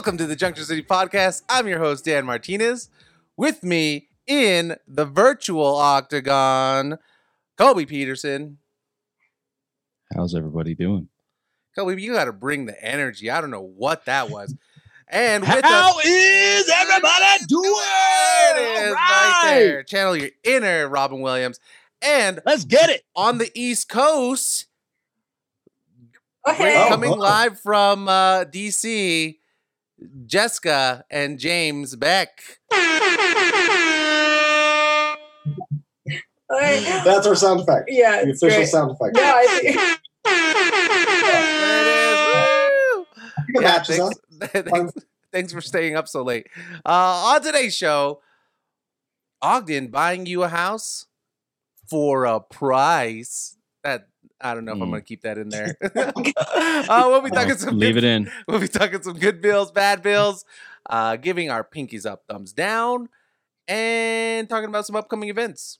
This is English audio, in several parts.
Welcome to the Junction City Podcast. I'm your host, Dan Martinez. With me in the virtual octagon, Colby Peterson. How's everybody doing? Colby, you got to bring the energy. I don't know what that was. And with How us, is everybody doing? It is, All right right. there. Channel your inner Robin Williams. And Let's get it. on the East Coast, hey. coming Oh, oh. live from uh, DC, Jessica and James Beck. That's our sound effect. Yeah, The official great. sound effect. Yeah, I think. There it is. Woo! I think it Yeah, thanks, thanks, thanks for staying up so late. Uh, on today's show, Ogden buying you a house for a price that I don't know if I'm Mm. going to keep that in there. uh, we'll be talking some leave good, it in. We'll be talking some good bills, bad bills, uh, giving our pinkies up, thumbs down, and talking about some upcoming events.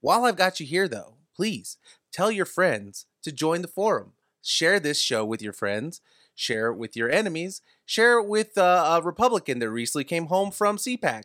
While I've got you here, though, please tell your friends to join the forum. Share this show with your friends. Share it with your enemies. Share it with uh, a Republican that recently came home from CPAC.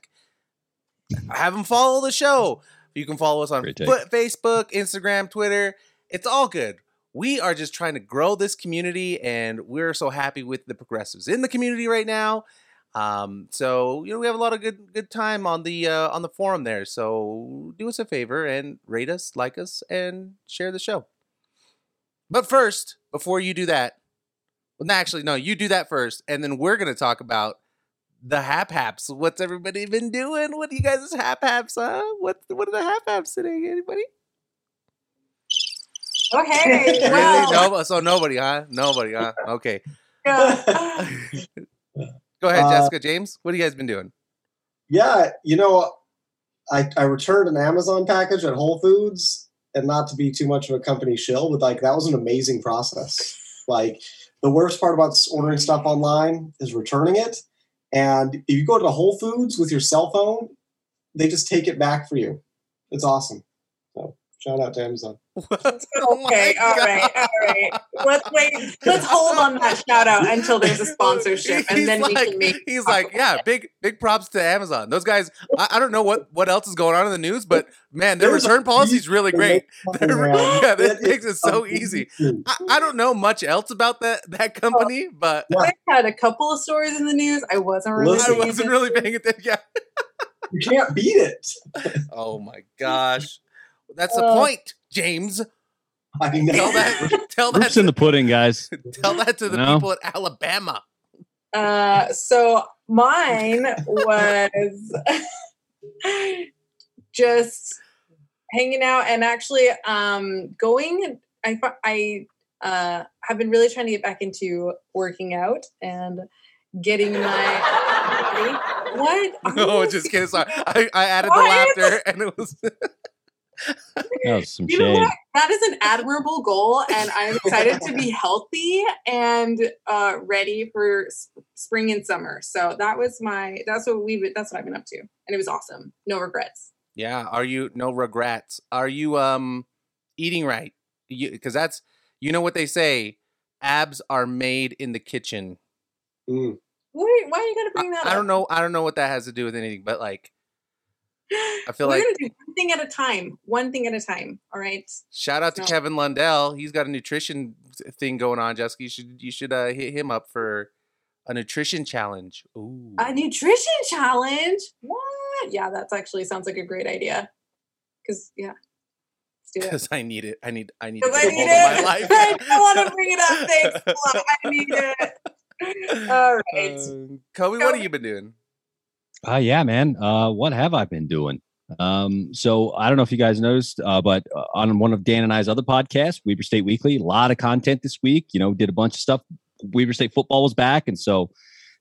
Have them follow the show. You can follow us on Great take. Fa- Facebook, Instagram, Twitter. It's all good. We are just trying to grow this community, and we're so happy with the progressives in the community right now. Um, so you know we have a lot of good good time on the uh, on the forum there. So do us a favor and rate us, like us, and share the show. But first, before you do that, well, actually, no, you do that first, and then we're gonna talk about the hap haps. What's everybody been doing? What do you guys' hap haps? Huh? What what are the hap haps today? Anybody? Okay. Really? Well, No, so nobody, huh? Nobody, huh? Okay. yeah. Go ahead, Uh, Jessica James. What have you guys been doing? Yeah, you know, I, I returned an Amazon package at Whole Foods, and not to be too much of a company shill, but like that was an amazing process. Like the worst part about ordering stuff online is returning it. And if you go to Whole Foods with your cell phone, they just take it back for you. It's awesome. So shout out to Amazon. Oh okay. my All right. All right. Let's wait. Let's hold on that shout out until there's a sponsorship, and He's then we can make. He's like, yeah, big big props to Amazon. Those guys, I, I don't know what what else is going on in the news, but man, their There's return policy is really great. make They're- something around. yeah, that It- makes it so easy. I, I don't know much else about that that company, but I had a couple of stories in the news. I wasn't really. I wasn't attention. really paying attention. Yeah. You can't beat it. Oh my gosh, that's the Oh. point, James. I know. Tell that. Tell that. Proof's in the pudding, guys. Tell that to the No. people at Alabama. Uh, so mine was just hanging out and actually um, going. I I uh, have been really trying to get back into working out and getting my. what? No, just kidding. Sorry, I, I added the laughter, and it was. That was some You know shade. what? That is an admirable goal, and I'm excited to be healthy and uh, ready for s- spring and summer. So that was my. That's what we. have That's what I've been up to, and it was awesome. No regrets. Yeah. Are you no regrets? Are you um eating right? You because that's you know what they say. Abs are made in the kitchen. Mm. Why, why are you gonna bring that I, I don't know. I don't know what that has to do with anything, but like, I feel We're like gonna do one thing at a time. One thing at a time. All right. shout out to Kevin Lundell. He's got a nutrition thing going on. Jessica, you should you should uh, hit him up for a nutrition challenge. Ooh. A nutrition challenge. What? Yeah, that's actually sounds like a great idea. Cause yeah. Because I need it. I need. I need Because get need it. my life. I don't want to bring it up. Thanks. I need it. All right. Uh, Kobe, what have you been doing? Uh, yeah, man. Uh, what have I been doing? Um, so I don't know if you guys noticed, uh, but uh, on one of Dan and I's other podcasts, Weber State Weekly, a lot of content this week. You know, did a bunch of stuff. Weber State football was back, and so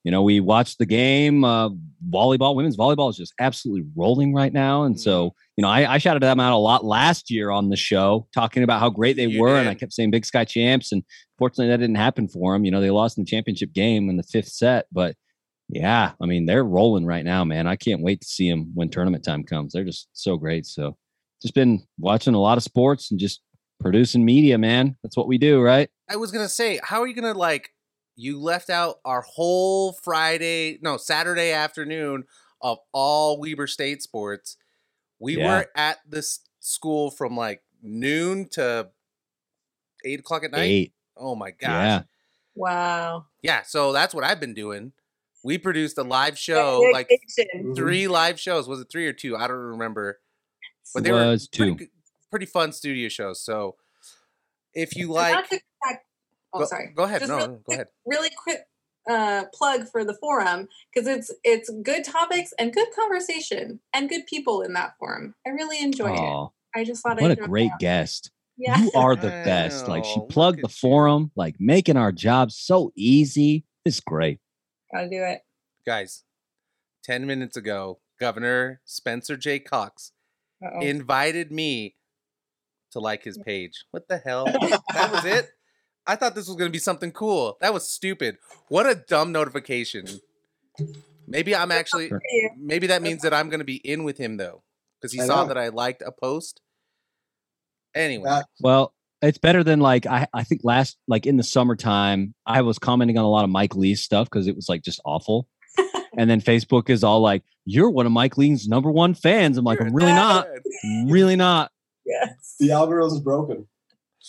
you know we watched the game. Uh, volleyball, women's volleyball is just absolutely rolling right now, and so you know I, I shouted them out a lot last year on the show, talking about how great they You were, and I kept saying Big Sky champs, and fortunately that didn't happen for them. You know, they lost in the championship game in the fifth set, but yeah, I mean they're rolling right now, man. I can't wait to see them when tournament time comes. They're just so great. So just been watching a lot of sports and just producing media, man. That's what we do, right? I was gonna say, how are you gonna like you left out our whole Friday, no, Saturday afternoon of all Weber State sports. We Yeah. were at this school from like noon to eight o'clock at night. Eight. Oh my gosh. Yeah. Wow. Yeah, so that's what I've been doing. We produced a live show, like Dedication. three live shows. Was it three or two? I don't remember. But they Was were pretty, two. good- pretty fun studio shows. So if you like, not to oh, go, sorry. go ahead. Just No, really go quick- ahead. Really quick uh, plug for the forum because it's it's good topics and good conversation and good people in that forum. I really enjoy it. I just thought what I'd a great out. guest. Yeah. You are the best. Like she plugged the at you. forum, like making our job so easy. It's great. Gotta do it. Guys, 10 minutes ago, Governor Spencer J. Cox Uh-oh. invited me to like his page. What the hell? that was it? I thought this was going to be something cool. That was stupid. What a dumb notification. Maybe I'm actually, Good for you. maybe that means that I'm going to be in with him though, because he I saw know. that I liked a post. Anyway, That- Well, it's better than like I, I think last like in the summertime I was commenting on a lot of Mike Lee's stuff because it was like just awful. and then Facebook is all like, "You're one of Mike Lee's number one fans." I'm like, You're "I'm really not. really not." Yes. the algorithm is broken.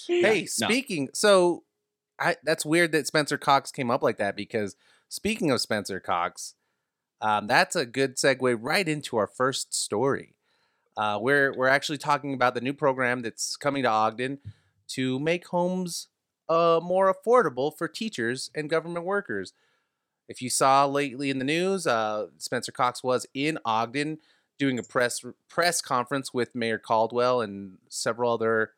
Hey, No. speaking, so I that's weird that Spencer Cox came up like that because speaking of Spencer Cox, um, that's a good segue right into our first story. Uh, we're we're actually talking about the new program that's coming to Ogden to make homes uh, more affordable for teachers and government workers. If you saw lately in the news, uh, Spencer Cox was in Ogden doing a press press conference with Mayor Caldwell and several other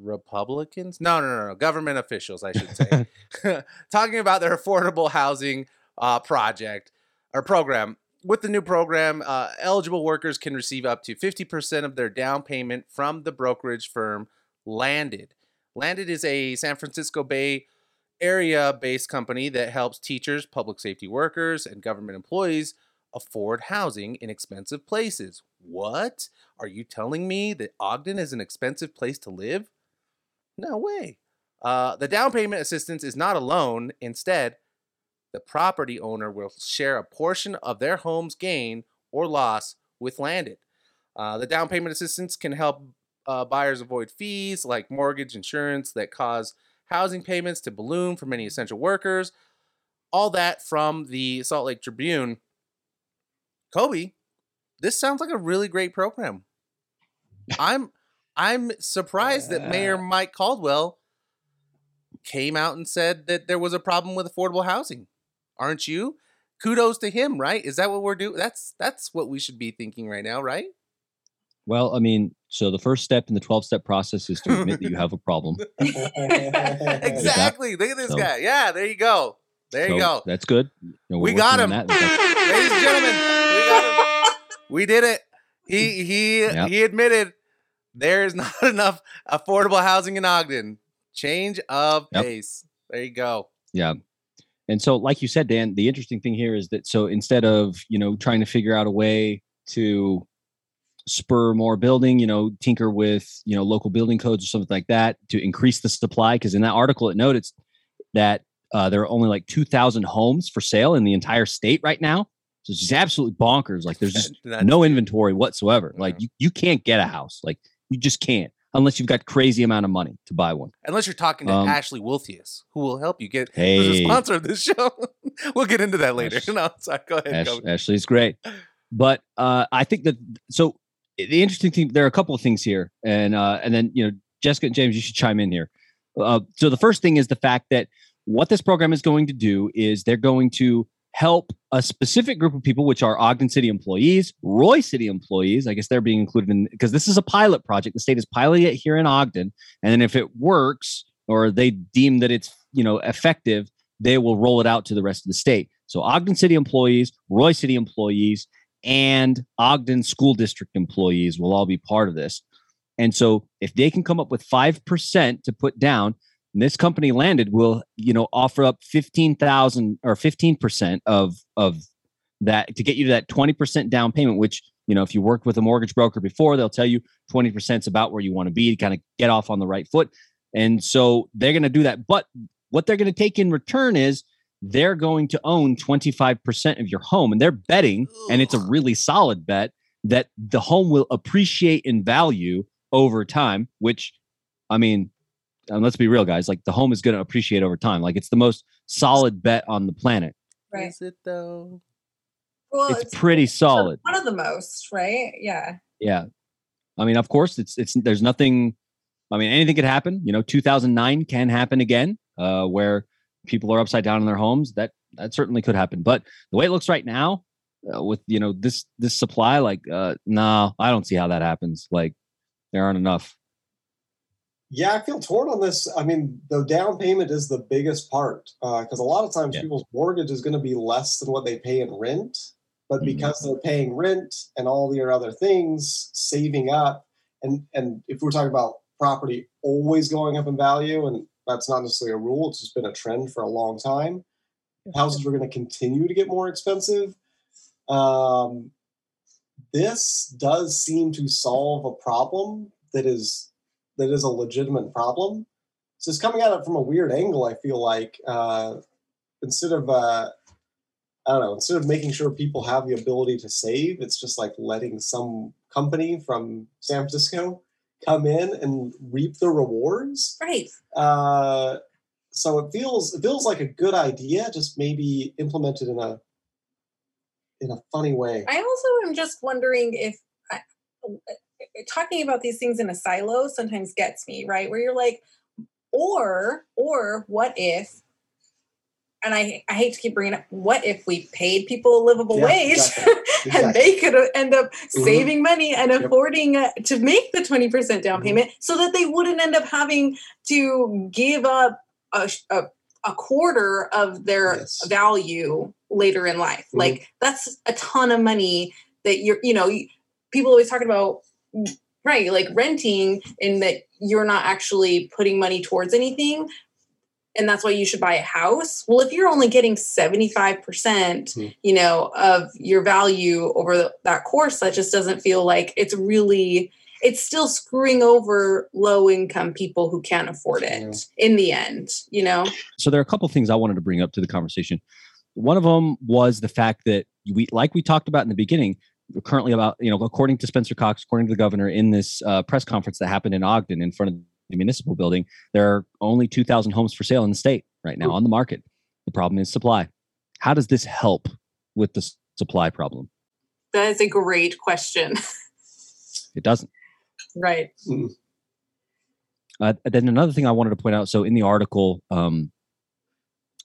Republicans. No, no, no, no, government officials, I should say, talking about their affordable housing uh, project or program. With the new program, uh, eligible workers can receive up to 50% of their down payment from the brokerage firm Landed. Landed is a San Francisco Bay area based company that helps teachers, public safety workers, and government employees afford housing in expensive places. What? Are you telling me that Ogden is an expensive place to live? No way. Uh, the down payment assistance is not a loan. Instead, the property owner will share a portion of their home's gain or loss with Landed. Uh, the down payment assistance can help uh, buyers avoid fees like mortgage insurance that cause housing payments to balloon for many essential workers. All that from the Salt Lake Tribune. Kobe, this sounds like a really great program. I'm I'm surprised that Mayor Mike Caldwell came out and said that there was a problem with affordable housing. Aren't you? Kudos to him, right? Is that what we're doing? That's that's what we should be thinking right now, right? Well, I mean, so the first step in the 12 step process is to admit that you have a problem. exactly. Look at this So- guy. Yeah, there you go. There you So go. That's good. You know, We got him. Ladies and gentlemen, we got him. We did it. He he Yep. he admitted there is not enough affordable housing in Ogden. Change of Yep. pace. There you go. Yeah. And so, like you said, Dan, the interesting thing here is that so instead of you know trying to figure out a way to spur more building, you know, tinker with you know local building codes or something like that to increase the supply, because in that article it noted that uh, there are only like two thousand homes for sale in the entire state right now. So it's just absolutely bonkers. Like there's just no inventory whatsoever. Like you, you can't get a house. Like you just can't unless you've got crazy amount of money to buy one. Unless you're talking to Um, Ashley Wolfius, who will help you get who's a Hey, sponsor of this show. we'll get into that later. Ash- No, sorry, go ahead. Ash, go. Ashley's great, but uh, I think that so the interesting thing there are a couple of things here, and uh, and then you know Jessica and James, you should chime in here. Uh, so the first thing is the fact that what this program is going to do is they're going to help a specific group of people, which are Ogden City employees, Roy City employees. I guess they're being included in because this is a pilot project. The state is piloting it here in Ogden, and then if it works or they deem that it's you know effective, they will roll it out to the rest of the state. So Ogden City employees, Roy City employees, and Ogden School District employees will all be part of this. And so if they can come up with 5% to put down, this company landed will, you know, offer up 15,000 or 15% of of that to get you to that 20% down payment which, you know, if you worked with a mortgage broker before, they'll tell you 20% is about where you want to be to kind of get off on the right foot. And so they're going to do that, but what they're going to take in return is they're going to own 25% of your home and they're betting and it's a really solid bet that the home will appreciate in value over time which i mean and let's be real guys like the home is going to appreciate over time like it's the most solid bet on the planet Right. Is it though? Well, it's pretty solid One of the most, right? Yeah. yeah i mean of course it's it's there's nothing i mean anything could happen you know 2009 can happen again uh where people are upside down in their homes that that certainly could happen but the way it looks right now uh, with you know this this supply like uh no i don't see how that happens like there aren't enough Yeah, I feel torn on this. I mean, the down payment is the biggest part because a lot of times Yeah. people's mortgage is going to be less than what they pay in rent. But Mhm. because they're paying rent and all the other things, saving up, and and if we're talking about property always going up in value, and that's not necessarily a rule, it's just been a trend for a long time. Houses are going to continue to get more expensive. Um, this does seem to solve a problem that is that is a legitimate problem. So it's coming at it from a weird angle. I feel like uh, instead of uh, I don't know, instead of making sure people have the ability to save, it's just like letting some company from San Francisco come in and reap the rewards. Right. Uh, so it feels it feels like a good idea, just maybe implemented in a in a funny way. I also am just wondering if I, talking about these things in a silo sometimes gets me right, where you're like, or or what if? And I, I hate to keep bringing up. What if we paid people a livable Yeah, wage, exactly, and exactly. they could end up Mhm. saving money and Yep. affording uh, to make the twenty percent down Mhm. payment, so that they wouldn't end up having to give up a, a, a quarter of their Yes. value later in life. Mhm. Like that's a ton of money that you're, you know, people always talking about, right? Like renting, in that you're not actually putting money towards anything. And that's why you should buy a house. Well, if you're only getting 75%, percent Mhm. you know, of your value over the, that course, that just doesn't feel like it's really, it's still screwing over low income people who can't afford it in the end, you know? so there are a couple things I wanted to bring up to the conversation. One of them was the fact that we, like we talked about in the beginning, currently about, you know, according to Spencer Cox, according to the governor in this uh, press conference that happened in Ogden in front of the municipal building, there are only 2,000 homes for sale in the state right now on the market. The problem is supply. How does this help with the s- supply problem? That is a great question. It doesn't. right. Uh, then another thing I wanted to point out. So in the article, um,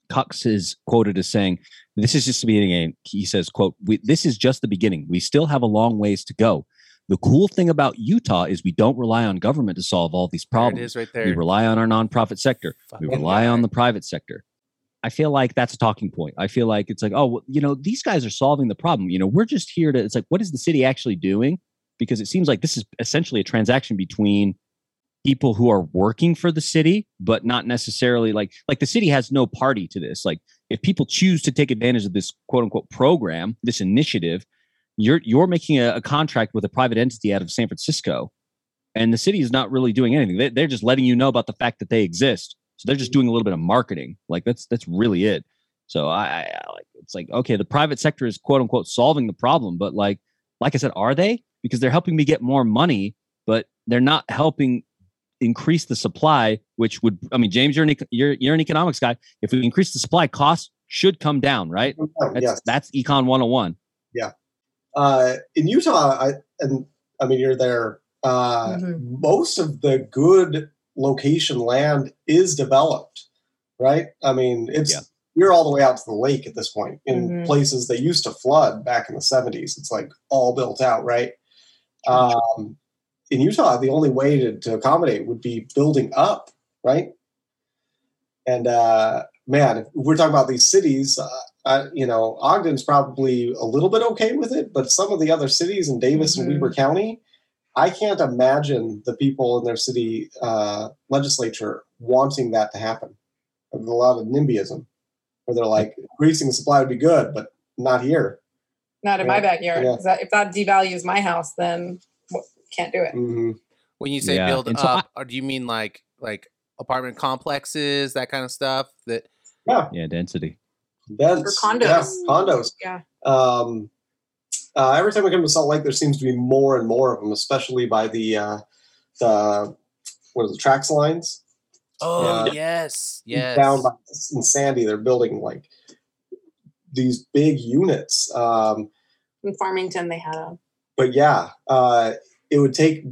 Cox is quoted as saying, "This is just the beginning." He says, "quote we, This is just the beginning. We still have a long ways to go. The cool thing about Utah is we don't rely on government to solve all these There it problems. is right We rely on our nonprofit sector. We Fucking rely on the private sector." I feel like that's a talking point. I feel like it's like, oh, well, you know, these guys are solving the problem. You know, we're just here to. It's like, what is the city actually doing? Because it seems like this is essentially a transaction between people who are working for the city but not necessarily like like the city has no party to this like if people choose to take advantage of this quote unquote program this initiative you're you're making a, a contract with a private entity out of san francisco and the city is not really doing anything they, they're just letting you know about the fact that they exist so they're just doing a little bit of marketing like that's that's really it so i, I like it's like okay the private sector is quote unquote solving the problem but like like i said are they because they're helping me get more money but they're not helping increase the supply, which would I mean, James, you're an you're you're an economics guy. If we increase the supply, costs should come down, right? That's yes. that's econ 101. Uh, in Utah, I and I mean you're there. Uh, Mhm. Most of the good location land is developed, right? I mean, it's Yeah. you're all the way out to the lake at this point in Mhm. places that used to flood back in the '70s. It's like all built out, right? Um, in Utah, the only way to, to accommodate would be building up, right? And uh, man, if we're talking about these cities, uh, uh, you know, Ogden's probably a little bit okay with it, but some of the other cities in Davis Mhm. and Weber County, I can't imagine the people in their city uh, legislature wanting that to happen. There's a lot of NIMBYism, where they're like, increasing the supply would be good, but not here. Not in my backyard. yeah. 'cause that- if that devalues my house, then can't do it. hmm When you say Yeah, build and so I- up, or do you mean like like apartment complexes, that kind of stuff. That yeah, Yeah, density. Dense. condos. Yeah, condos. Yeah. Um, uh, every time we come to Salt Lake, there seems to be more and more of them, especially by the uh, the what is the tracks lines oh Yeah. yes, yes. down by, in Sandy. They're building like these big units. Um, In Farmington, they had a but yeah, uh, it would take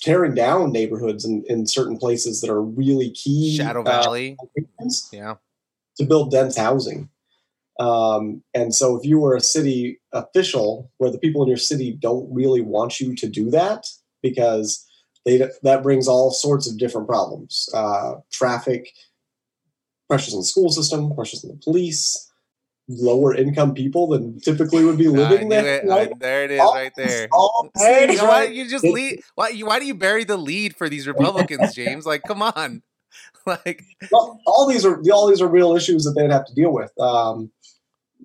tearing down neighborhoods in, in certain places that are really key. Shadow uh, Valley. locations. yeah. To build dense housing. Um, and so, if you were a city official where the people in your city don't really want you to do that because they that brings all sorts of different problems: uh, traffic, pressures on the school system, pressures on the police, lower income people than typically would be living there. right? There it is, All right there. all these There it You things, know, why don't you just lead? Why? Why do you bury the lead for these Republicans, James? Like, come on. Like, Well, all these are all these are real issues that they'd have to deal with. Um,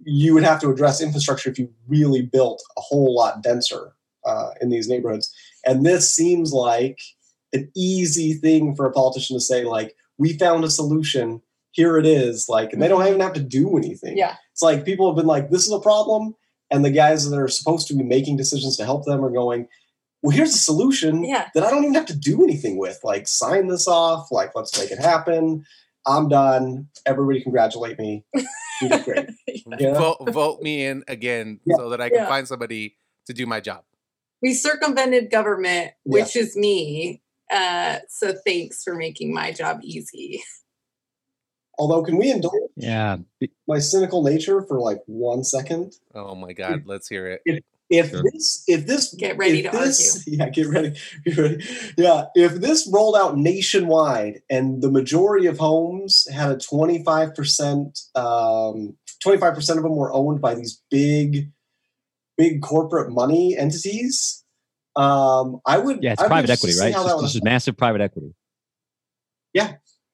you would have to address infrastructure if you really built a whole lot denser uh, in these neighborhoods. And this seems like an easy thing for a politician to say, like, "We found a solution. Here it is." Like, and they don't even have to do anything. yeah. It's like people have been like, "This is a problem," and the guys that are supposed to be making decisions to help them are going, "Well, here's a solution Yeah. that I don't even have to do anything with. Like, sign this off. Like, let's make it happen. I'm done. Everybody, congratulate me. You did great." Yeah. vote vote me in again Yeah. so that I can Yeah. find somebody to do my job. We circumvented government, which is me. Uh, so thanks for making my job easy. Although, can we indulge Yeah. my cynical nature for like one second? Oh my god, let's hear it. If Sure. this, if this, Get ready if to this, Yeah, get ready. Get ready. Yeah, if this rolled out nationwide and the majority of homes had a twenty five percent, um, twenty five percent of them were owned by these big, big corporate money entities. Um, I would. Yeah, it's I'd private equity, right? how It's that just, would this is massive private equity. Yeah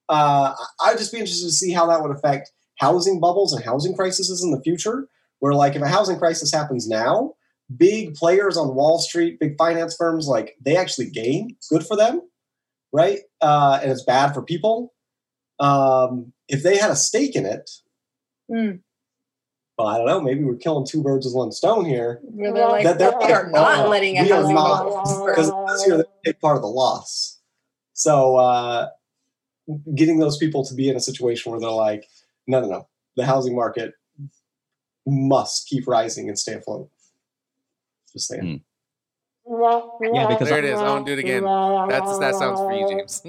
uh, I'd just be interested to see how that would affect housing bubbles and housing crises in the future. Where, like, if a housing crisis happens now, big players on Wall Street, big finance firms, like, they actually gain. It's Good for them, right? Uh, and it's bad for people. Um, if they had a stake in it, Mm. well, I don't know. Maybe we're killing two birds with one stone here. Where they're like, That they're we are not "No, letting a we housing because burst. this year they take part of the loss. So uh, getting those people to be in a situation where they're like, no, no, no, the housing market must keep rising and stay afloat. Just saying. Yeah, because There it is. I want to do it again. That's that sounds for you, James.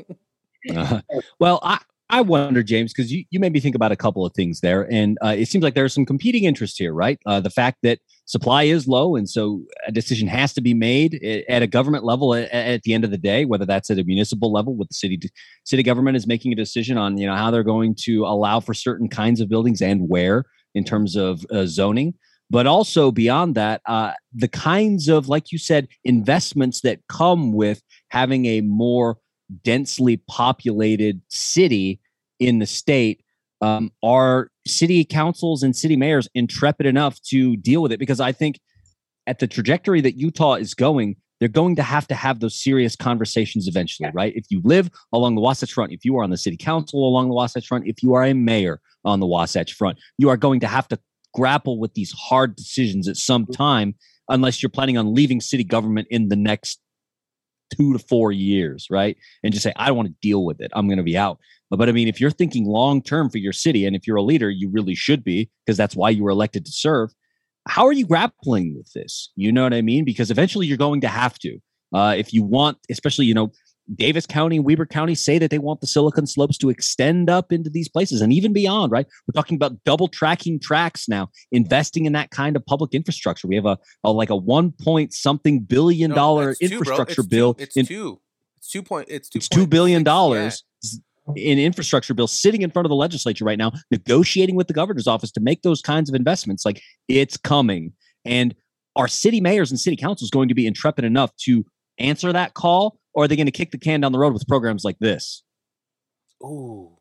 Uh, well, I, I wonder, James, because you, you made me think about a couple of things there. And uh, it seems like there's some competing interests here, right? Uh, the fact that supply is low. And so a decision has to be made at a government level at, at the end of the day, whether that's at a municipal level with the city, city government is making a decision on, you know, how they're going to allow for certain kinds of buildings and where in terms of uh, zoning. But also beyond that, uh, the kinds of, like you said, investments that come with having a more densely populated city in the state um, are city councils and city mayors intrepid enough to deal with it? Because i think at the trajectory that utah is going they're going to have to have those serious conversations eventually right? If you live along the wasatch front if you are on the city council along the wasatch front if you are a mayor on the wasatch front you are going to have to grapple with these hard decisions at some time unless you're planning on leaving city government in the next two to four years, right? And just say, I don't want to deal with it. I'm going to be out. But, but I mean, if you're thinking long term for your city, and if you're a leader, you really should be, because that's why you were elected to serve. How are you grappling with this? You know what I mean? Because eventually you're going to have to. Uh, if you want, especially, you know, Davis County, Weber County say that they want the Silicon Slopes to extend up into these places and even beyond, right? We're talking about double tracking tracks now, investing in that kind of public infrastructure. We have a, a like a one point something billion No, dollar it's two, bro. infrastructure It's bill. Two. It's in- two. It's two point. It's two. it's two billion dollars Yeah. in infrastructure bill sitting in front of the legislature right now, negotiating with the governor's office to make those kinds of investments. Like it's coming, and our city mayors and city councils going to be intrepid enough to answer that call, or are they going to kick the can down the road with programs like this? Ooh.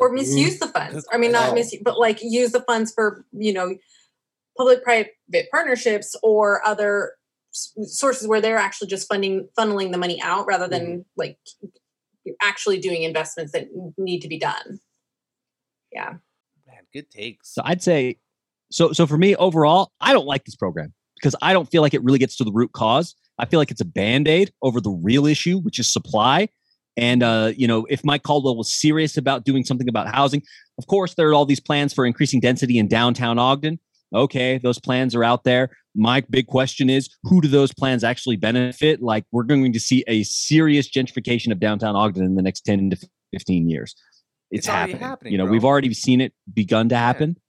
or misuse mm, the funds. I mean, not misuse, but like use the funds for you know public-private partnerships or other sources where they're actually just funding funneling the money out rather than mm. like actually doing investments that need to be done. Yeah. Man, good takes. So I'd say, so so for me overall, I don't like this program because I don't feel like it really gets to the root cause. I feel like it's a band aid over the real issue, which is supply. And uh, you know, if Mike Caldwell was serious about doing something about housing, of course there are all these plans for increasing density in downtown Ogden. Okay, those plans are out there. My big question is, who do those plans actually benefit? Like, we're going to see a serious gentrification of downtown Ogden in the next ten to fifteen years. It's, It's happening. happening, You know, bro. we've already seen it begun to happen. Yeah,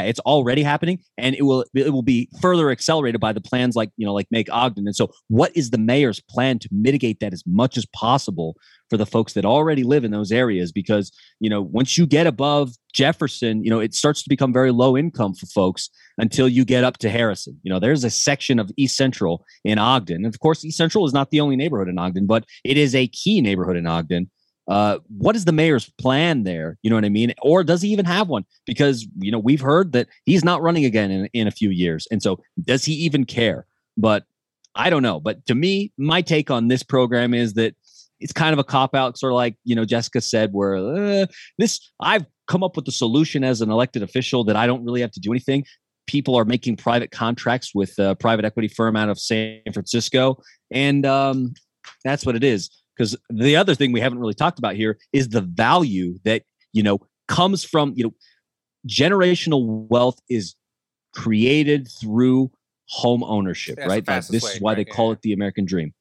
it's already happening, and it will it will be further accelerated by the plans like you know like Make Ogden. And so, what is the mayor's plan to mitigate that as much as possible for the folks that already live in those areas? Because you know, once you get above Jefferson, you know, it starts to become very low income for folks until you get up to Harrison. You know, there's a section of East Central in Ogden. And of course, East Central is not the only neighborhood in Ogden, but it is a key neighborhood in Ogden. Uh, what is the mayor's plan there? You know what I mean? Or does he even have one? Because, you know, we've heard that he's not running again in, in a few years. And so does he even care? But I don't know. But to me, my take on this program is that it's kind of a cop out, sort of like, you know, Jessica said, where uh, this, I've come up with the solution as an elected official that I don't really have to do anything. People are making private contracts with a private equity firm out of San Francisco. And um, that's what it is. Because the other thing we haven't really talked about here is the value that, you know, comes from, you know, generational wealth is created through home ownership, That's right? Like, this way, is why they call yeah. it the American dream.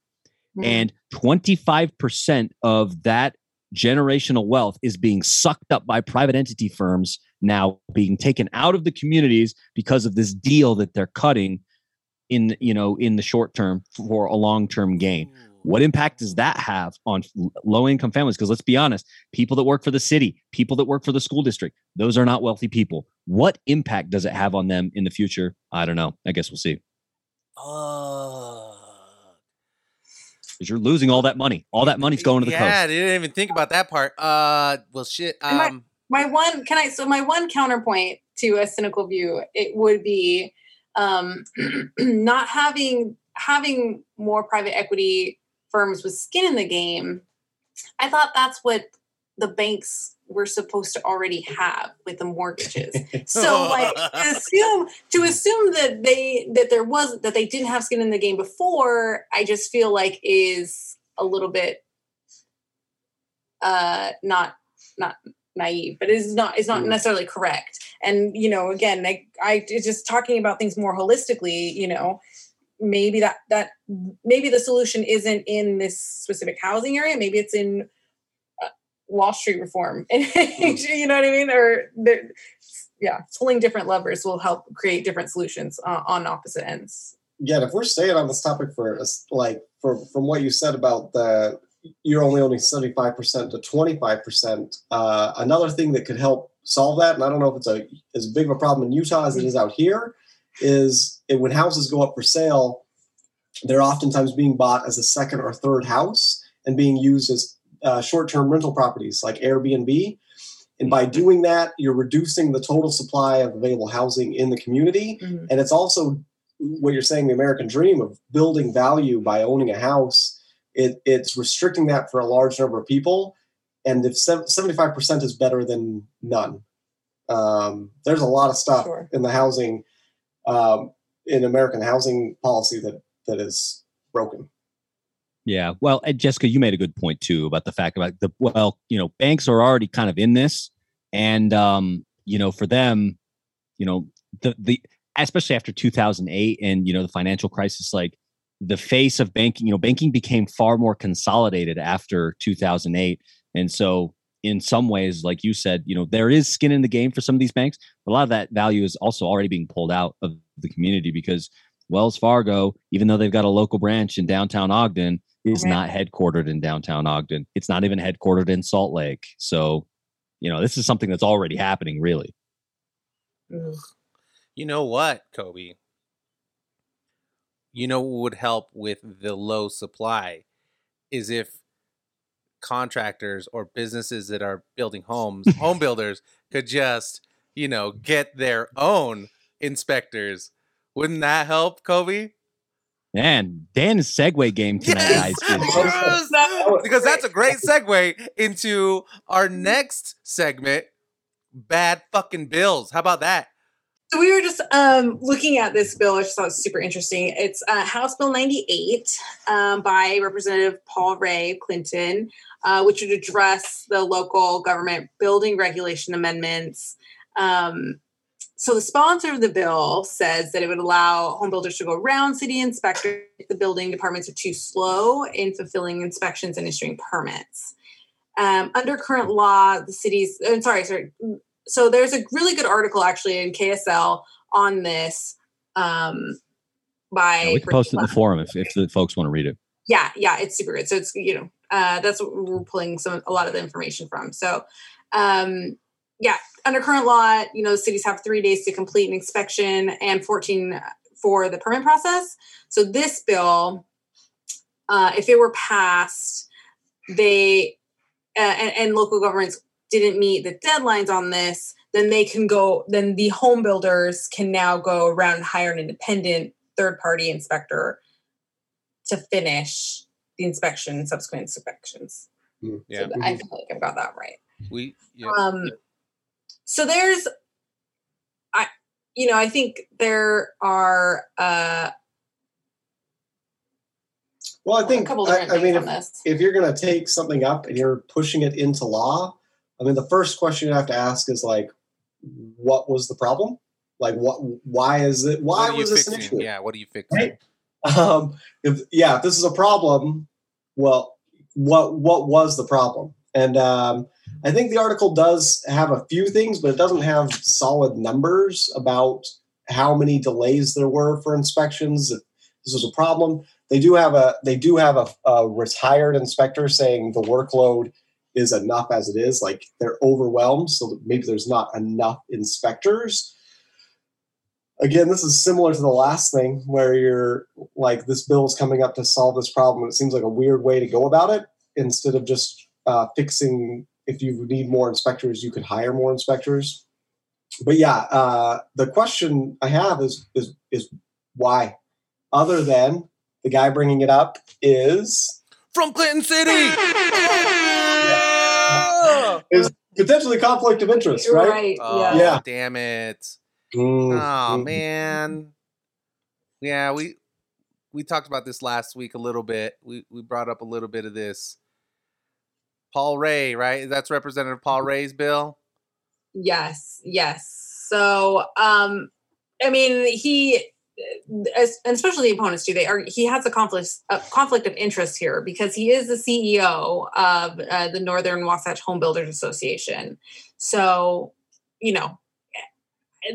Mhm. And 25% of that generational wealth is being sucked up by private entity firms now being taken out of the communities because of this deal that they're cutting in you know in the short term for a long-term gain what impact does that have on low income families because let's be honest people that work for the city people that work for the school district those are not wealthy people what impact does it have on them in the future i don't know i guess we'll see Oh. because you're losing all that money all that money's going to the yeah, coast I didn't even think about that part. Uh, well, shit. And my- Um, my one can i so my one counterpoint to a cynical view it would be um not having having more private equity firms with skin in the game i thought that's what the banks were supposed to already have with the mortgages. So like to assume to assume that they that there was that they didn't have skin in the game before i just feel like is a little bit uh not not naive but it's not it's not necessarily correct. And you know again like i just talking about things more holistically you know maybe that that maybe the solution isn't in this specific housing area maybe it's in uh, wall street reform. And you know what i mean? Or yeah pulling different levers will help create different solutions uh, on opposite ends. Yeah, if we're staying on this topic for us, like for from what you said about the you're only owning 75% to 25%, uh, another thing that could help solve that, and I don't know if it's a as big of a problem in Utah as it is out here, is it, when houses go up for sale, they're oftentimes being bought as a second or third house and being used as uh, short-term rental properties like Airbnb. And by doing that, you're reducing the total supply of available housing in the community. And it's also what you're saying the american dream of building value by owning a house. It, it's restricting that for a large number of people. And if 75% is better than none. Um, there's a lot of stuff Sure. in the housing um, in american housing policy that that is broken Yeah. Well, Jessica, you made a good point too about the fact about the well, you know, banks are already kind of in this, and um, you know, for them, you know, the the especially after 2008 and you know the financial crisis, like the face of banking, you know, banking became far more consolidated after 2008, and so in some ways, like you said, you know, there is skin in the game for some of these banks. But a lot of that value is also already being pulled out of the community because Wells Fargo, even though they've got a local branch in downtown Ogden, is Right. not headquartered in downtown Ogden. It's not even headquartered in Salt Lake. So, you know, this is something that's already happening, really. you know what, Kobe? You know what would help with the low supply is if contractors or businesses that are building homes, home builders, could just, you know, get their own inspectors. Wouldn't that help, Kobe? Man, Dan's segue game tonight, Yes! guys. is- because that's a great segue into our next segment bad fucking bills. How about that? So we were just um, looking at this bill, which I thought was super interesting. It's uh, House Bill 98 um, by Representative Paul Ray Clinton, uh, which would address the local government building regulation amendments. Um, so the sponsor of the bill says that it would allow home builders to go around city inspectors if the building departments are too slow in fulfilling inspections and issuing permits. Um, under current law, the cities, I'm uh, sorry, sorry, so there's a really good article actually in KSL on this um, by yeah, we can post it in the forum if, if the folks want to read it. Yeah, yeah, it's super good. So it's you know uh, that's what we're pulling some a lot of the information from. So um, yeah, under current law, you know, cities have three days to complete an inspection and 14 for the permit process. So this bill, uh, if it were passed, they uh, and, and local governments didn't meet the deadlines on this, then they can go, then the home builders can now go around and hire an independent third party inspector to finish the inspection and subsequent inspections. Mm, yeah. So I feel like I've got that right. We, yeah. Um, so there's, I, you know, I think there are, uh, well, I think I, I mean, if, if, you're going to take something up and you're pushing it into law, I mean, the first question you have to ask is like, what was the problem? Like, what? Why is it? Why was this fixing? an issue? Yeah, what are you fixing? Right? Um, if yeah, if this is a problem, well, what what was the problem? And um, I think the article does have a few things, but it doesn't have solid numbers about how many delays there were for inspections. If this was a problem, they do have a they do have a, a retired inspector saying the workload is enough as it is. Like they're overwhelmed, so maybe there's not enough inspectors. Again, this is similar to the last thing where you're like, this bill is coming up to solve this problem. It seems like a weird way to go about it instead of just uh, fixing. If you need more inspectors, you could hire more inspectors. But yeah, uh, the question I have is is is why? Other than the guy bringing it up is from Clinton City. is potentially conflict of interest, right? Right. Oh, yeah. Damn it. Mm, Oh mm. man. Yeah, we we talked about this last week a little bit. We we brought up a little bit of this. Paul Ray, right? That's Representative Paul Ray's bill. Yes. Yes. So, um, I mean, he as, and especially the opponents too, they are he has a conflict a conflict of interest here because he is the CEO of uh, the Northern Wasatch Home Builders Association. So, you know,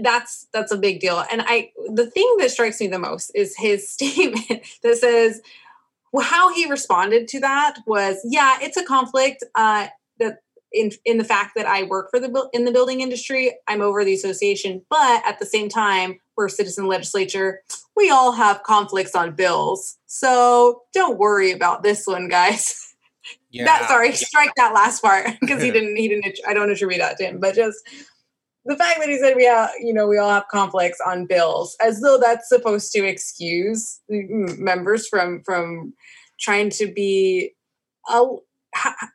that's that's a big deal. And I the thing that strikes me the most is his statement that says how he responded to that was, yeah, it's a conflict. Uh, that in in the fact that I work for the in the building industry, I'm over the association, but at the same time, we're a citizen legislature. We all have conflicts on bills, so don't worry about this one, guys. Yeah. that sorry, strike that last part because he didn't. He didn't. I don't attribute that to him, but just the fact that he said we have, you know, we all have conflicts on bills, as though that's supposed to excuse members from from trying to be, a,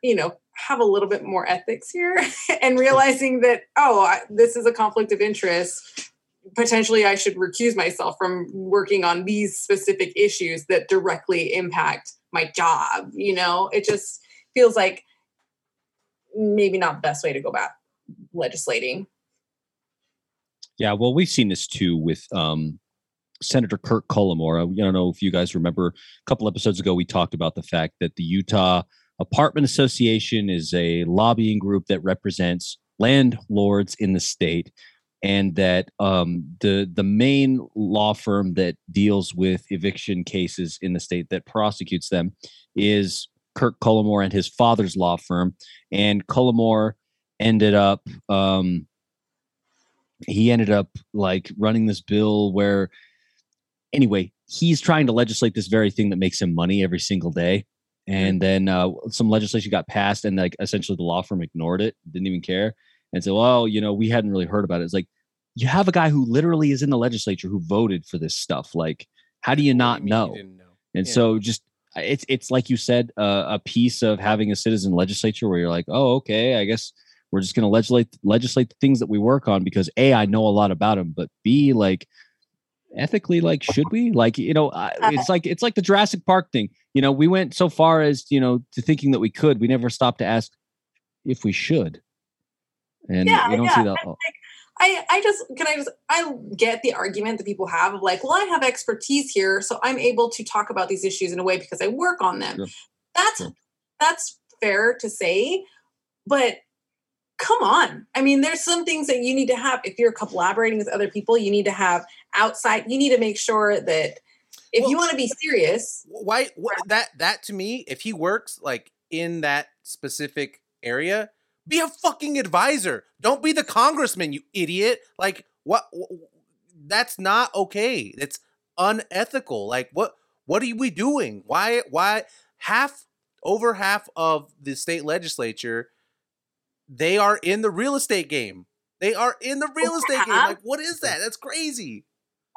you know, have a little bit more ethics here and realizing that oh this is a conflict of interest. Potentially i should recuse myself from working on these specific issues that directly impact my job you know? It just feels like maybe not the best way to go about legislating yeah well we've seen this too with um Senator Kirk Cullimore. I don't know if you guys remember a couple episodes ago, we talked about the fact that the Utah Apartment Association is a lobbying group that represents landlords in the state, and that um, the the main law firm that deals with eviction cases in the state that prosecutes them is Kirk Cullimore and his father's law firm. And Cullimore ended up um, he ended up like running this bill where anyway he's trying to legislate this very thing that makes him money every single day and then uh, some legislation got passed and like essentially the law firm ignored it didn't even care and said well you know we hadn't really heard about it it's like you have a guy who literally is in the legislature who voted for this stuff like how do you not you know? know? and Yeah. so just it's it's like you said, uh, a piece of having a citizen legislature where you're like, oh, okay, I guess we're just going to legislate legislate the things that we work on because a I know a lot about them, but b like ethically like should we like you know I, uh, it's like it's like the Jurassic Park thing. You know, we went so far as you know to thinking that we could. We never stopped to ask if we should. And Yeah, you don't yeah, see that. like, I, I just can I just I get the argument that people have of like, well, I have expertise here, so I'm able to talk about these issues in a way because I work on them. Sure. That's Sure. that's fair to say, but come on. I mean, there's some things that you need to have if you're collaborating with other people, you need to have outside, you need to make sure that if you want to be serious, why wh- that that to me if he works like in that specific area be a fucking advisor. Don't be the congressman you idiot. Like what wh- that's not okay. It's unethical. Like what what are we doing? Why why half over half of the state legislature they are in the real estate game. They are in the real estate game. Like what is that? That's crazy.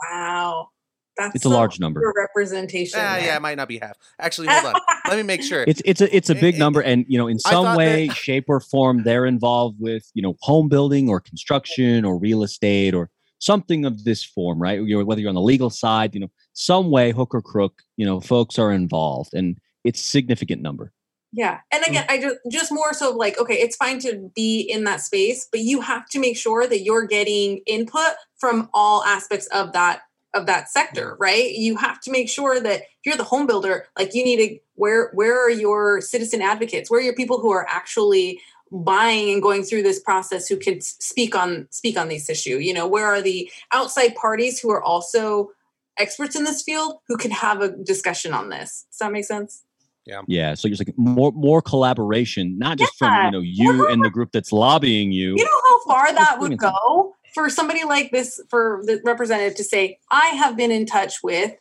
Wow. That's It's a large number. representation. ah, yeah it might not be half. Actually hold on. Let me make sure. It's it's a it's a big it- number and you know in some way that- shape or form they're involved with you know home building or construction or real estate or something of this form right? You know, whether you're on the legal side you know some way hook or crook you know folks are involved and it's significant number Yeah. And mm. again, I just just more so like, okay, it's fine to be in that space, but you have to make sure that you're getting input from all aspects of that of that sector, right? You have to make sure that if you're the home builder, like you need to where where are your citizen advocates? Where are your people who are actually buying and going through this process who can speak on speak on this issue? You know, where are the outside parties who are also experts in this field who can have a discussion on this? Does that make sense? Yeah. Yeah. so you're like more more collaboration not just from you know you and the group that's lobbying you. You know how far that would go for somebody like this, for the representative to say, I have been in touch with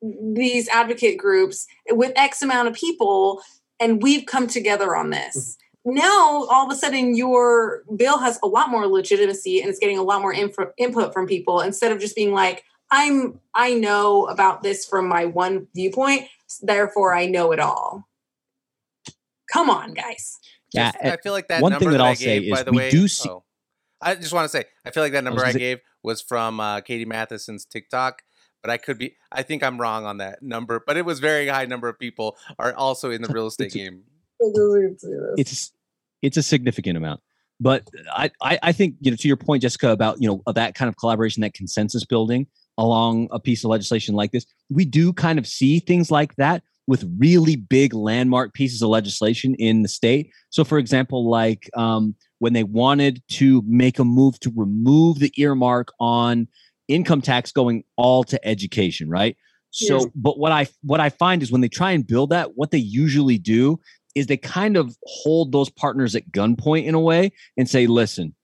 these advocate groups with X amount of people, and we've come together on this. Mm-hmm. Now, all of a sudden, your bill has a lot more legitimacy and it's getting a lot more info, input from people instead of just being like, I'm I know about this from my one viewpoint, therefore I know it all. Come on, guys. Yeah, Just- I feel like that one number thing that I I'll say gave, by is the we way, do see- oh, I just want to say, I feel like that number I, gonna say- gave was from uh, Katie Matheson's TikTok, but I could be, I think I'm wrong on that number, but it was very high number of people are also in the real estate It's a- game. it's it's a significant amount but I, I i think you know to your point jessica about you know that kind of collaboration that consensus building along a piece of legislation like this we do kind of see things like that with really big landmark pieces of legislation in the state so for example like um, when they wanted to make a move to remove the earmark on income tax going all to education right so Yes. but what i what i find is when they try and build that what they usually do is they kind of hold those partners at gunpoint in a way and say, listen,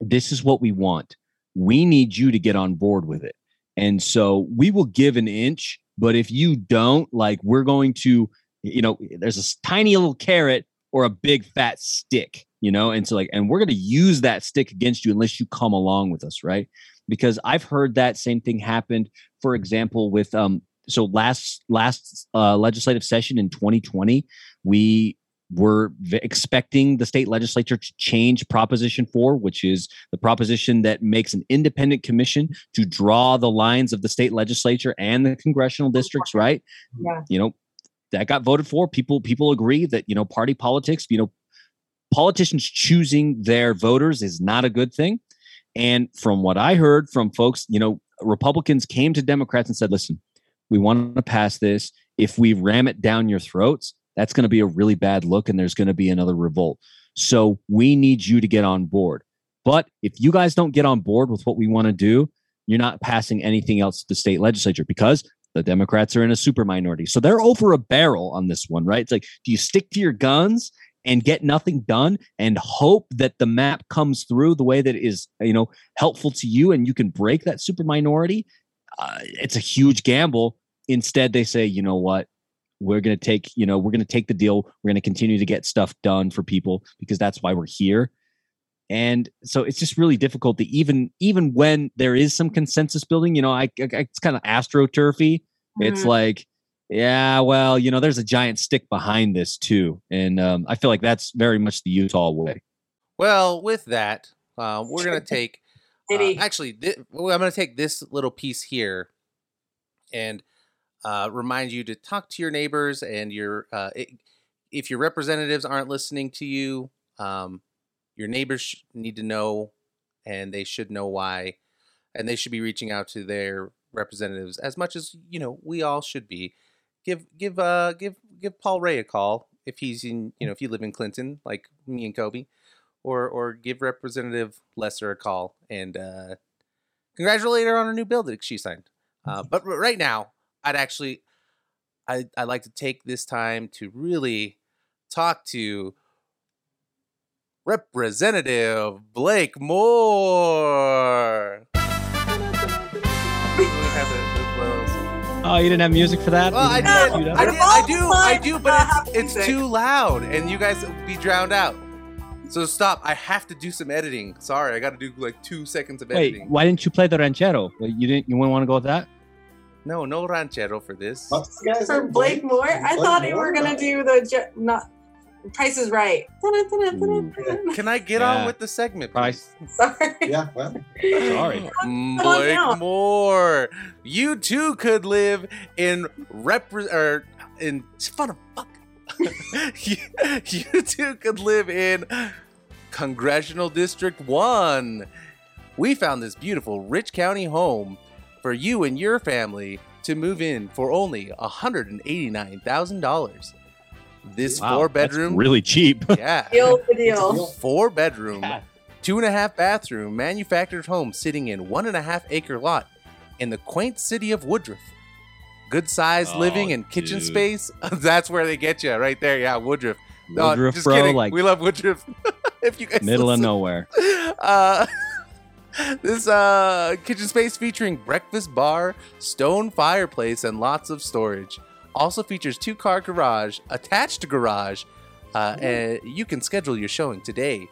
this is what we want. We need you to get on board with it. And so we will give an inch, but if you don't, like, we're going to, you know, there's a tiny little carrot or a big fat stick, you know, and so like, and we're going to use that stick against you unless you come along with us, right? Because I've heard that same thing happened, for example, with, um, so last last uh, legislative session in 2020 we were v- expecting the state legislature to change Proposition 4, which is the proposition that makes an independent commission to draw the lines of the state legislature and the congressional districts, right? Yeah. You know, that got voted for. People people agree that, you know, party politics, you know, politicians choosing their voters is not a good thing. And from what I heard from folks, you know, Republicans came to Democrats and said, listen, we want to pass this. If we ram it down your throats, that's going to be a really bad look and there's going to be another revolt. So we need you to get on board. But if you guys don't get on board with what we want to do, you're not passing anything else to the state legislature because the Democrats are in a super minority. So they're over a barrel on this one, right? It's like, do you stick to your guns and get nothing done and hope that the map comes through the way that is, you know, helpful to you and you can break that super minority? Uh, it's a huge gamble. Instead, they say, you know what? We're going to take, you know, we're going to take the deal. We're going to continue to get stuff done for people because that's why we're here. And so it's just really difficult to even, even when there is some consensus building, you know, I, I it's kind of astroturfy. It's Mhm. like, Yeah, well, you know, there's a giant stick behind this too, and um, I feel like that's very much the Utah way. Well, with that, uh, we're gonna take. Uh, actually, thi- well, I'm gonna take this little piece here, and uh, remind you to talk to your neighbors and your. Uh, i if your representatives aren't listening to you, um, your neighbors sh- need to know, and they should know why, and they should be reaching out to their representatives as much as you know we all should be. Give give uh give give Paul Ray a call if he's in you know if you live in Clinton like me and Kobe or or give Representative Lesser a call and uh, congratulate her on her new bill that she signed. Uh, but right now, I'd actually, I I'd like to take this time to really talk to Representative Blake Moore. Oh, you didn't have music for that? Well, I You did, didn't queue it up? I did, oh I do, I do, but it's it's too loud, and you guys will be drowned out. So stop. I have to do some editing. Sorry, I got to do like two seconds of Wait, editing. why didn't you play the ranchero? You didn't. You wouldn't want to go with that? No, no ranchero for this. What's the guy's For? Blake Moore, I Blake thought you were gonna do the ju- not. Price is right. Can I get Yeah. on with the segment, Price. Sorry. Yeah, well, Sorry. Come on Blake. Moore, you too could live in repre- or in fun of fuck. you, you too could live in Congressional District One. We found this beautiful Rich County home for you and your family to move in for only $189,000. This Wow, four that's bedroom, really cheap. yeah, Deal the It's a deal. deal. four bedroom, Yeah. two and a half bathroom manufactured home sitting in one and a half acre lot in the quaint city of Woodruff. Good sized Oh, living and kitchen dude. space. That's where they get you right there. Yeah, Woodruff. No, Woodruff, just bro, kidding. like we love Woodruff. if you guys middle of nowhere. Uh, this uh, kitchen space featuring breakfast bar, stone fireplace, and lots of storage. Also features two car garage, attached garage, uh, and you can schedule your showing today.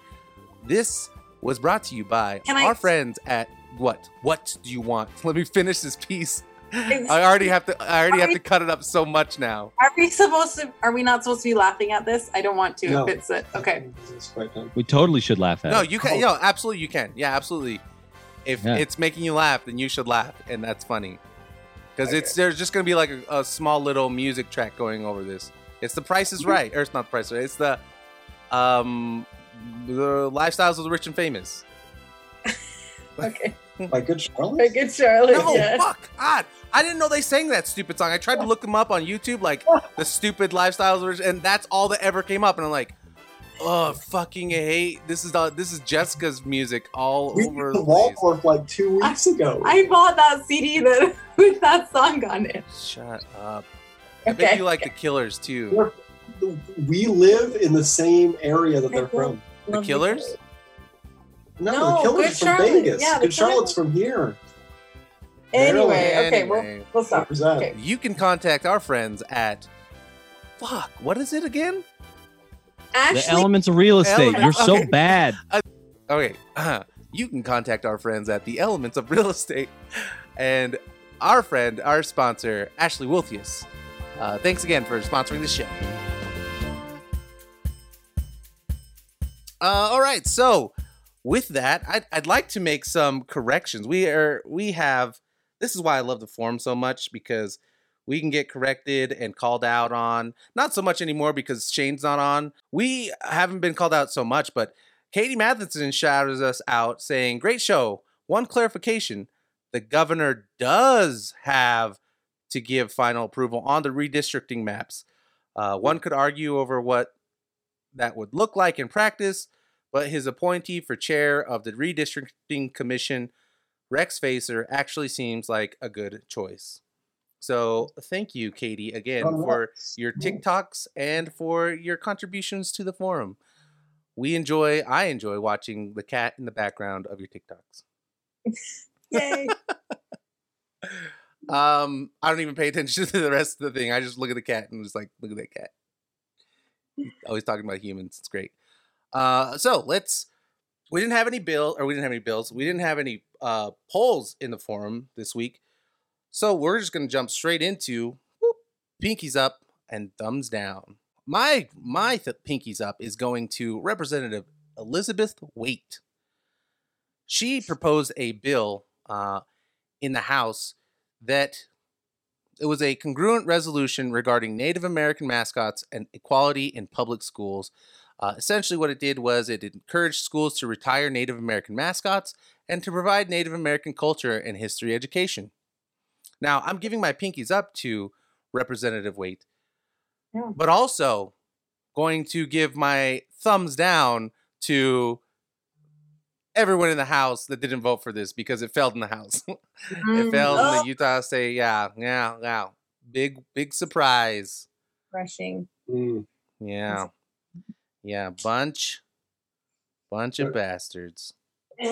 This was brought to you by Can I- our friends at what? What do you want? Let me finish this piece. I already have to. I already have Sorry. to cut it up so much now. Are we supposed to? Are we not supposed to be laughing at this? I don't want to. No. If it's a, okay. It's quite done. We totally should laugh at. No, it. you can. No, absolutely, you can. Yeah, absolutely. If Yeah. it's making you laugh, then you should laugh, and that's funny. Because it's there's just gonna be like a, a small little music track going over this. It's the Price is Right, or it's not the Price is Right. It's the um the lifestyles of the rich and famous. Okay. My good Charlotte. Very good, Charlotte. No, yeah. fuck, God, I didn't know they sang that stupid song. I tried to look them up on YouTube, like the stupid lifestyles, of rich, and that's all that ever came up. And I'm like, oh, fucking hate. This is the this is Jessica's music all We over did the the place. Waldorf like two weeks ago. I bought that CD that with that song on it. Shut up. I bet you like the Killers too. We're- we live in the same area that they're from. The Killers? No, No, the Killers Good are from Charlotte. Vegas. Yeah, good Charlotte's from here. Anyway, okay, we'll, we'll stop. Represent. Okay. You can contact our friends at fuck. What is it again? The elements of real estate. Elements- You're so okay. bad. Okay, you can contact our friends at the Elements of Real Estate, and our friend, our sponsor, Ashley Wolfius. Uh, thanks again for sponsoring the show. Uh, all right, so with that, I'd, I'd like to make some corrections. We are we have this is why I love the forum so much because we can get corrected and called out on. Not so much anymore because Shane's not on. We haven't been called out so much, but Katie Matheson shouts us out saying, Great show. One clarification the governor does have to give final approval on the redistricting maps. Uh, one could argue over what that would look like in practice, but his appointee for chair of the redistricting commission, Rex Facer, actually seems like a good choice. So thank you, Katie, again On for your TikToks and for your contributions to the forum. We enjoy, I enjoy watching the cat in the background of your TikToks. Yay. Um, I don't even pay attention to the rest of the thing. I just look at the cat and I'm just like, look at that cat. Always talking about humans. It's great. Uh, so let's. We didn't have any bill, or we didn't have any bills. We didn't have any uh, polls in the forum this week. So we're just gonna jump straight into whoop, pinkies up and thumbs down. My my th- pinkies up is going to Representative Elizabeth Weight. She proposed a bill uh, in the House that it was a concurrent resolution regarding Native American mascots and equality in public schools. Uh, essentially, what it did was it encouraged schools to retire Native American mascots and to provide Native American culture and history education. Now, I'm giving my pinkies up to Representative Weight, Yeah. but also going to give my thumbs down to everyone in the House that didn't vote for this because it failed in the House. it Mm. failed in Oh, the Utah State. Yeah, yeah, yeah. Big, big surprise. Crushing. Mm. Yeah. Yeah, bunch bunch of bastards. I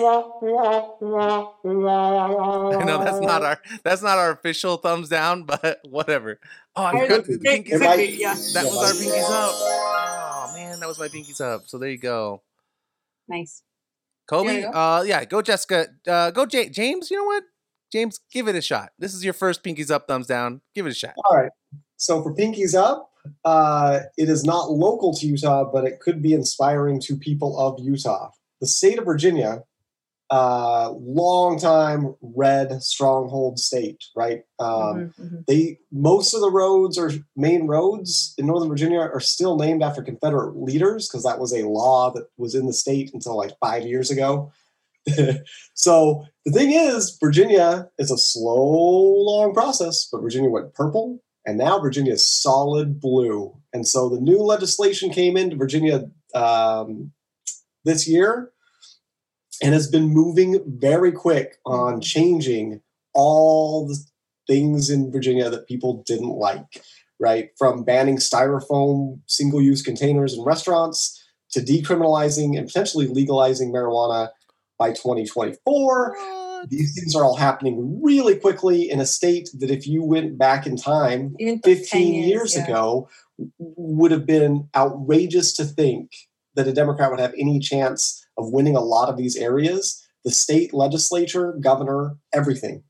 know that's not our that's not our official thumbs down, but whatever. Oh, I forgot the pinkies up. yeah. That was our Yeah. pinkies up. Oh man, that was my pinkies up. So there you go. Nice. Kobe, you go. uh yeah, go Jessica. Uh go J- James, you know what? James, give it a shot. This is your first pinkies up, thumbs down. Give it a shot. All right. So for Pinkies Up, uh, it is not local to Utah, but it could be inspiring to people of Utah. The state of Virginia, uh, long time red stronghold state, right? Um, Mhm, mhm. they most of the roads or main roads in northern virginia are still named after confederate leaders because that was a law that was in the state until like five years ago so the thing is virginia is a slow long process but virginia went purple and now virginia is solid blue and so the new legislation came into virginia um, this year and has been moving very quick on mm-hmm. changing all the things in Virginia that people didn't like, right? From banning styrofoam single use containers in restaurants to decriminalizing and potentially legalizing marijuana by 2024. What? These things are all happening really quickly in a state that, if you went back in time Even for 10 15 years yeah. ago, would have been outrageous to think that a Democrat would have any chance of winning a lot of these areas. The state legislature, governor, everything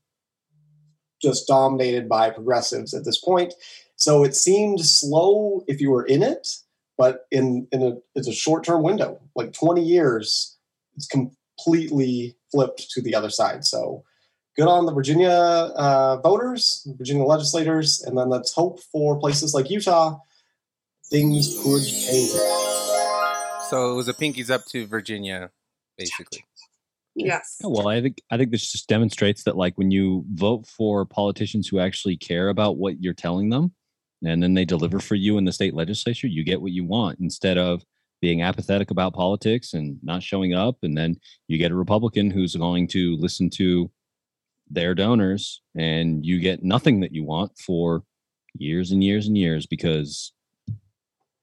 just dominated by progressives at this point. So it seemed slow if you were in it, but in in a it's a short term window, like 20 years, it's completely flipped to the other side. So good on the Virginia uh, voters, Virginia legislators, and then let's hope for places like Utah, things could change. So it was a pinkies up to Virginia, basically. Yes. Yeah, well, I think I think this just demonstrates that like when you vote for politicians who actually care about what you're telling them, and then they deliver for you in the state legislature, you get what you want instead of being apathetic about politics and not showing up, and then you get a Republican who's going to listen to their donors, and you get nothing that you want for years and years and years because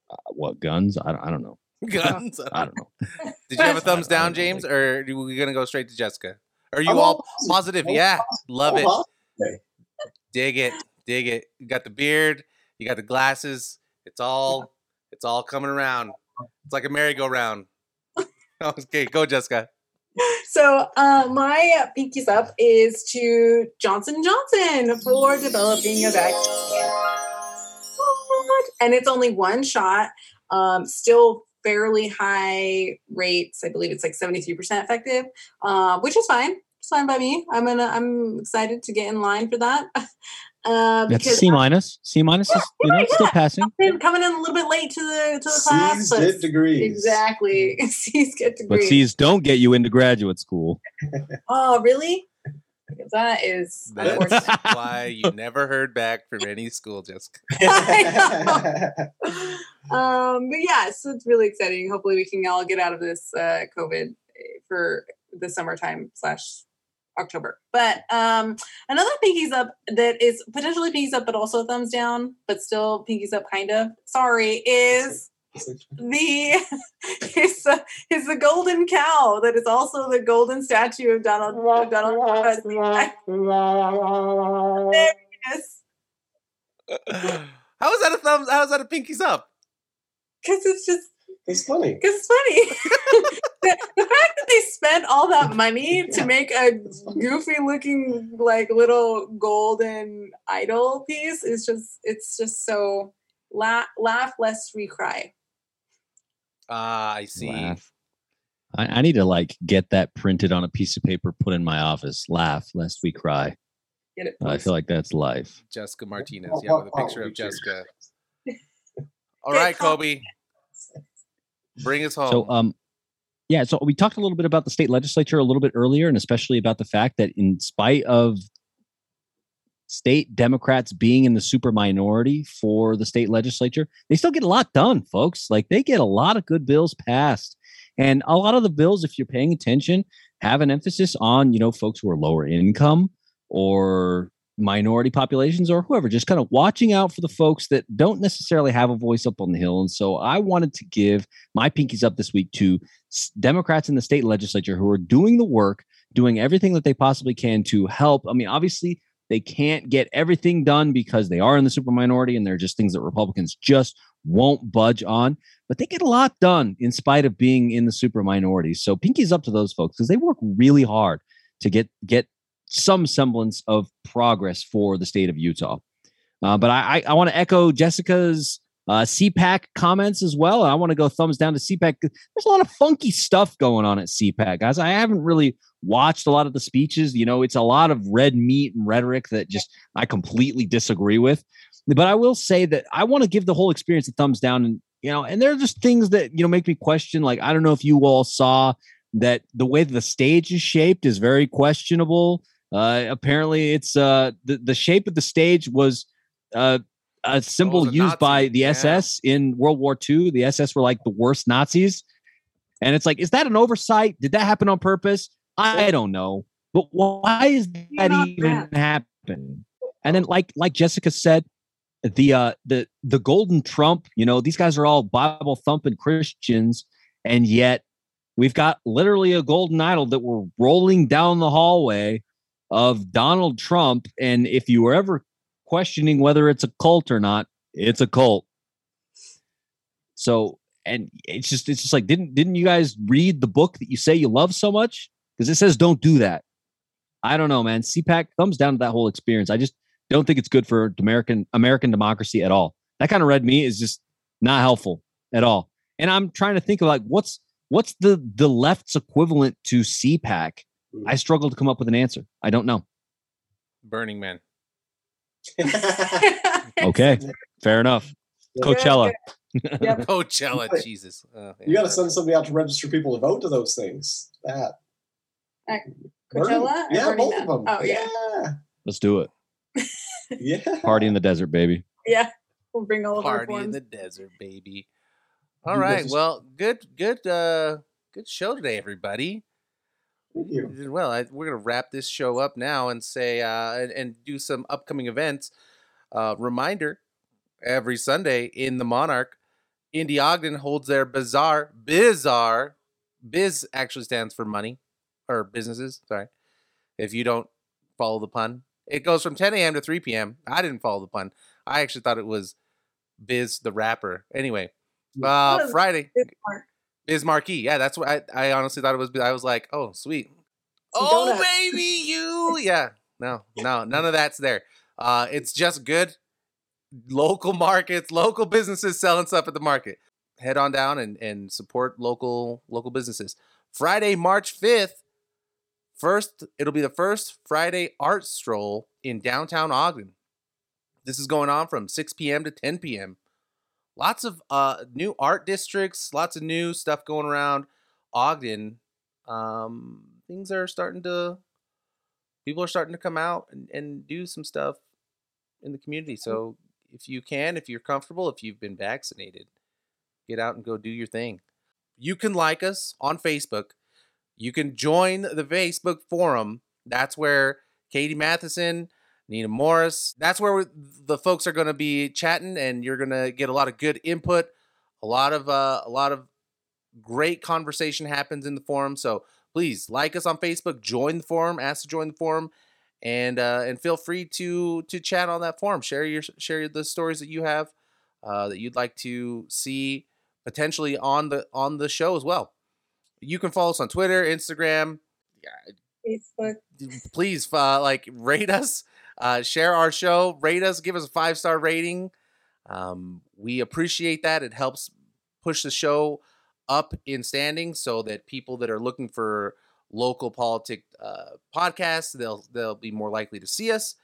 uh, what guns? I, I don't know. Guns. I don't know. Did you have a thumbs down, James, like- or are we gonna go straight to Jessica? Are you I'm all all positive? I'm Yeah, love it. Oh, Dig it, dig it. You got the beard, you got the glasses. It's all, it's all coming around. It's like a merry-go-round. okay, go, Jessica. So uh, my pinkies up is to Johnson Johnson for developing a vaccine, and it's only one shot. Um, still fairly high rates. I believe it's like seventy three percent effective, uh, which is fine. It's fine by me. I'm gonna. I'm excited to get in line for that. Uh, That's C minus. C minus is you know yeah, still yeah. passing. I've been coming in a little bit late to the to the class, C's get degrees. exactly. C's get degrees. But. C's don't get you into graduate school. Oh, really? That is That's why you never heard back from any school, Jessica. Um, but yeah, so it's really exciting. Hopefully, we can all get out of this uh, COVID for the summertime slash October. But um, another pinkies up that is potentially pinkies up, but also thumbs down, but still pinkies up, kind of. Sorry, is the is the, is the golden cow that is also the golden statue of Donald of Donald Trump. There it is. How is that a thumbs? How is that a pinkies up? Because it's just it's funny. because it's funny. the, the fact that they spent all that money to make a goofy looking like little golden idol piece is just it's just so laugh laugh lest we cry. Ah, I see. Laugh. I, I need to like get that printed on a piece of paper, put in my office. Laugh lest we cry. Get it? I feel like that's life. Jessica Martinez. Yeah, with a picture oh, of Jessica. Get All right, caught. Kobe. Bring us home. So, um, yeah, so we talked a little bit about the state legislature a little bit earlier, and especially about the fact that, in spite of state Democrats being in the super minority for the state legislature, they still get a lot done, folks. Like they get a lot of good bills passed, and a lot of the bills, if you're paying attention, have an emphasis on you know folks who are lower income or minority populations or whoever, just kind of watching out for the folks that don't necessarily have a voice up on the hill. And so I wanted to give my pinkies up this week to Democrats in the state legislature who are doing the work, doing everything that they possibly can to help. I mean, obviously, they can't get everything done because they are in the super minority and they're just things that Republicans just won't budge on, but they get a lot done in spite of being in the super minority. So pinkies up to those folks because they work really hard to get get some semblance of progress for the state of Utah. Uh, but I, I, I want to echo Jessica's uh, CPAC comments as well. I want to go thumbs down to CPAC. There's a lot of funky stuff going on at CPAC, guys. I haven't really watched a lot of the speeches. You know, it's a lot of red meat and rhetoric that just I completely disagree with. But I will say that I want to give the whole experience a thumbs down. And, you know, and there are just things that, you know, make me question. Like, I don't know if you all saw that the way the stage is shaped is very questionable. Uh, apparently, it's uh, the, the shape of the stage was uh, a symbol a used by Nazi, the yeah. SS in World War II. The SS were like the worst Nazis. And it's like, is that an oversight? Did that happen on purpose? I don't know. But why is that Not even happen? And then, like like Jessica said, the uh the the golden trump, you know, these guys are all Bible thumping Christians, and yet we've got literally a golden idol that we're rolling down the hallway of Donald Trump. And if you were ever questioning whether it's a cult or not, it's a cult. So and it's just it's just like didn't didn't you guys read the book that you say you love so much? Because it says don't do that. I don't know, man. CPAC thumbs down to that whole experience. I just don't think it's good for American American democracy at all. That kind of red meat is just not helpful at all. And I'm trying to think of like what's what's the the left's equivalent to CPAC. I struggle to come up with an answer. I don't know. Burning Man. Okay, fair enough. Coachella. Yep. Coachella, Right. Jesus. Uh, You got to send somebody out to register people to vote to those things. That. Coachella? or Yeah, Burning both Man? of them. Oh yeah. Let's do it. Yeah. Yeah. Party in the desert, baby. Yeah. We'll bring all of our Party in the desert, baby. All You guys right. just- Well, good, good, uh, good show today, everybody. Thank You you. did well. I, we're gonna wrap this show up now and say uh, and, and do some upcoming events. Uh, reminder: every Sunday in the Monarch, Indy Ogden holds their bazaar. Bizarre, biz actually stands for money or businesses. Sorry, if you don't follow the pun, it goes from 10 a.m. to 3 p.m. I didn't follow the pun. I actually thought it was Biz the rapper. Anyway, uh, Friday. Biz Markie. Yeah, that's what I, I honestly thought it was. I was like, oh, sweet. Oh, donuts. baby, you. Yeah. No, no, none of that's there. Uh, it's just good local markets, local businesses selling stuff at the market. Head on down and, and support local local businesses. Friday, March 5th, first, it'll be the first Friday art stroll in downtown Ogden. This is going on from 6 p.m. to 10 p.m lots of uh new art districts lots of new stuff going around ogden um things are starting to people are starting to come out and, and do some stuff in the community. So if you can if you're comfortable if you've been vaccinated get out and go do your thing. You can like us on facebook. You can join the facebook forum. That's where katie matheson Nina Morris. That's where the folks are going to be chatting, and you're going to get a lot of good input. A lot of uh, a lot of great conversation happens in the forum. So please like us on Facebook, join the forum, ask to join the forum, and uh, and feel free to to chat on that forum. Share your share the stories that you have uh, that you'd like to see potentially on the on the show as well. You can follow us on Twitter, Instagram. Facebook. Please, uh, like rate us, uh, share our show, rate us, give us a five star rating. Um, we appreciate that. It helps push the show up in standing so that people that are looking for local politic uh, podcasts they'll they'll be more likely to see us.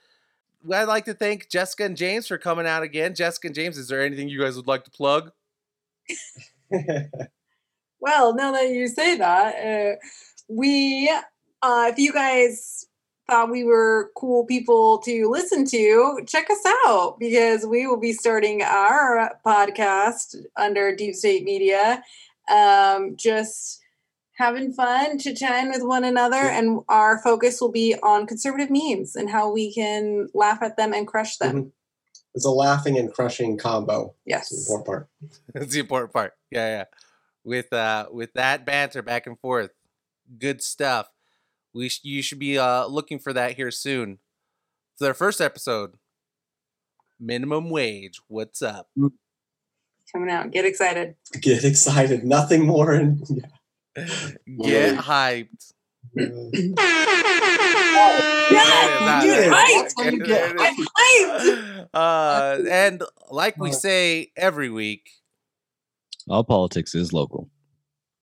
I'd like to thank Jessica and James for coming out again. Jessica and James, is there anything you guys would like to plug? Well, now that you say that, uh, we, uh, if you guys thought we were cool people to listen to, check us out because we will be starting our podcast under Deep State Media. Um, just having fun, chit chatting with one another, and our focus will be on conservative memes and how we can laugh at them and crush them. it's a laughing and crushing combo. That's the Yes. important part. That's the important part. Yeah, yeah. With uh with that banter back and forth, good stuff. We sh- you should be uh looking for that here soon. For their first episode, minimum wage. What's up? Coming out. Get excited. Get excited. Nothing more. And Get hyped. Yes, Yeah, get hyped. okay, there it is. I'm hyped. Uh, and like we Uh. say every week, All politics is local.